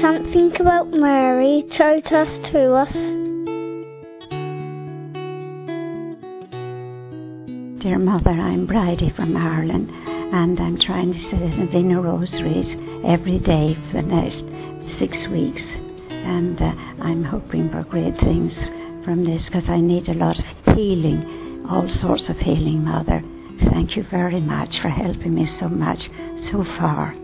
something about Mary Totus Tuus. Dear Mother, I'm Bridie from Ireland and I'm trying to say the vina Rosaries every day for the next six weeks. And uh, I'm hoping for great things from this because I need a lot of healing, all sorts of healing, Mother. Thank you very much for helping me so much so far.